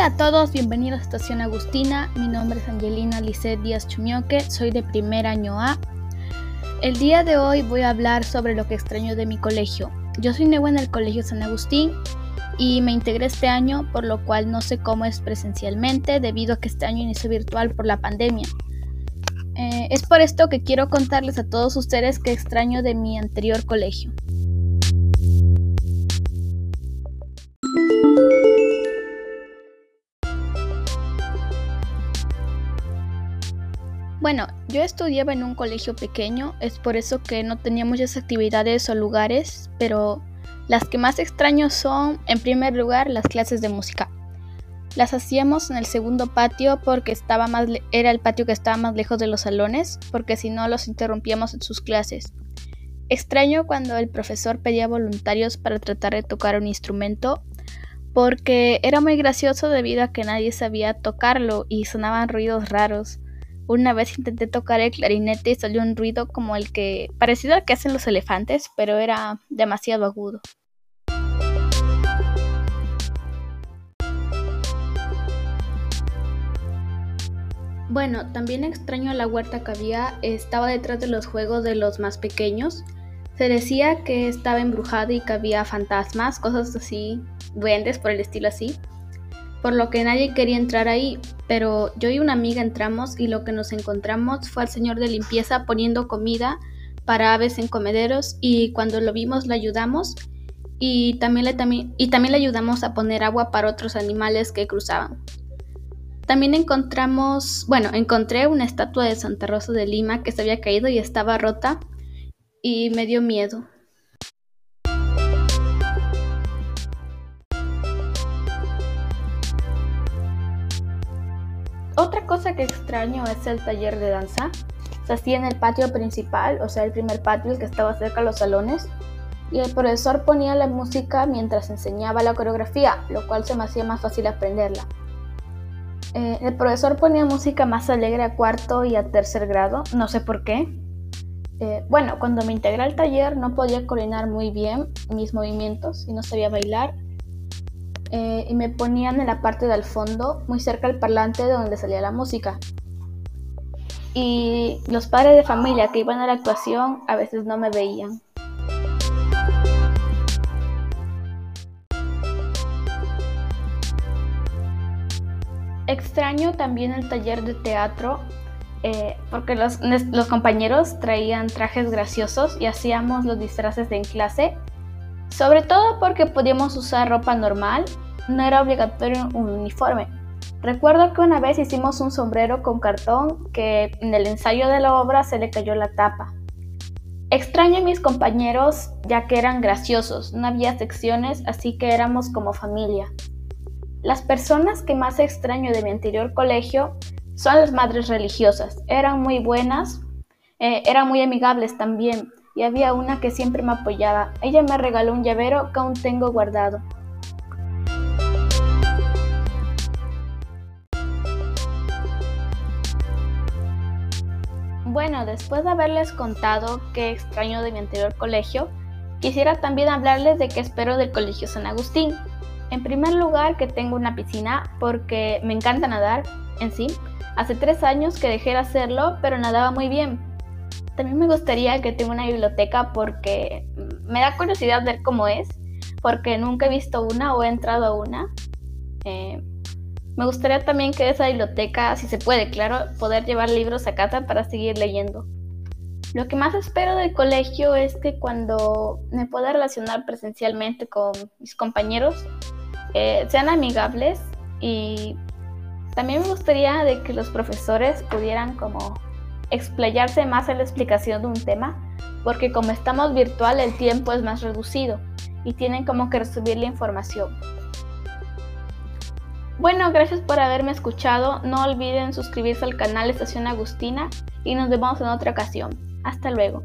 Hola a todos, bienvenidos a Estación Agustina. Mi nombre es Angelina Lisset Díaz Chumioque, soy de primer año A. El día de hoy voy a hablar sobre lo que extraño de mi colegio. Yo soy nueva en el Colegio San Agustín y me integré este año, por lo cual no sé cómo es presencialmente, debido a que este año inició virtual por la pandemia. Eh, es por esto que quiero contarles a todos ustedes que extraño de mi anterior colegio. Bueno, yo estudiaba en un colegio pequeño, es por eso que no tenía muchas actividades o lugares, pero las que más extraño son, en primer lugar, las clases de música. Las hacíamos en el segundo patio porque estaba más era el patio que estaba más lejos de los salones, porque si no los interrumpíamos en sus clases. Extraño cuando el profesor pedía voluntarios para tratar de tocar un instrumento, porque era muy gracioso debido a que nadie sabía tocarlo y sonaban ruidos raros. Una vez intenté tocar el clarinete y salió un ruido como el que parecido al que hacen los elefantes, pero era demasiado agudo. Bueno, también extraño la huerta que había, estaba detrás de los juegos de los más pequeños. Se decía que estaba embrujada y que había fantasmas, cosas así, duendes por el estilo así por lo que nadie quería entrar ahí, pero yo y una amiga entramos y lo que nos encontramos fue al señor de limpieza poniendo comida para aves en comederos y cuando lo vimos le ayudamos y también le, y también le ayudamos a poner agua para otros animales que cruzaban. También encontramos, bueno, encontré una estatua de Santa Rosa de Lima que se había caído y estaba rota y me dio miedo. Otra cosa que extraño es el taller de danza. Se hacía en el patio principal, o sea, el primer patio, que estaba cerca de los salones. Y el profesor ponía la música mientras enseñaba la coreografía, lo cual se me hacía más fácil aprenderla. Eh, el profesor ponía música más alegre a cuarto y a tercer grado, no sé por qué. Eh, bueno, cuando me integré al taller no podía coordinar muy bien mis movimientos y no sabía bailar, eh, y me ponían en la parte del fondo, muy cerca del parlante de donde salía la música. Y los padres de familia que iban a la actuación a veces no me veían. Extraño también el taller de teatro eh, porque los, los, compañeros traían trajes graciosos y hacíamos los disfraces en clase sobre todo porque podíamos usar ropa normal, no era obligatorio un uniforme. Recuerdo que una vez hicimos un sombrero con cartón que en el ensayo de la obra se le cayó la tapa. Extraño a mis compañeros ya que eran graciosos, no había secciones, así que éramos como familia. Las personas que más extraño de mi anterior colegio son las madres religiosas. Eran muy buenas, eh, eran muy amigables también y había una que siempre me apoyaba. Ella me regaló un llavero que aún tengo guardado. Bueno, después de haberles contado qué extraño de mi anterior colegio, quisiera también hablarles de qué espero del Colegio San Agustín. En primer lugar, que tengo una piscina porque me encanta nadar en sí. Hace tres años que dejé de hacerlo, pero nadaba muy bien. También me gustaría que tenga una biblioteca porque me da curiosidad ver cómo es, porque nunca he visto una o he entrado a una. Eh, me gustaría también que esa biblioteca, si se puede, claro, poder llevar libros a casa para seguir leyendo. Lo que más espero del colegio es que cuando me pueda relacionar presencialmente con mis compañeros, eh, sean amigables y también me gustaría de que los profesores pudieran como explayarse más en la explicación de un tema, porque como estamos virtual el tiempo es más reducido y tienen como que recibir la información. Bueno, gracias por haberme escuchado. No olviden suscribirse al canal Estación Agustina y nos vemos en otra ocasión. Hasta luego.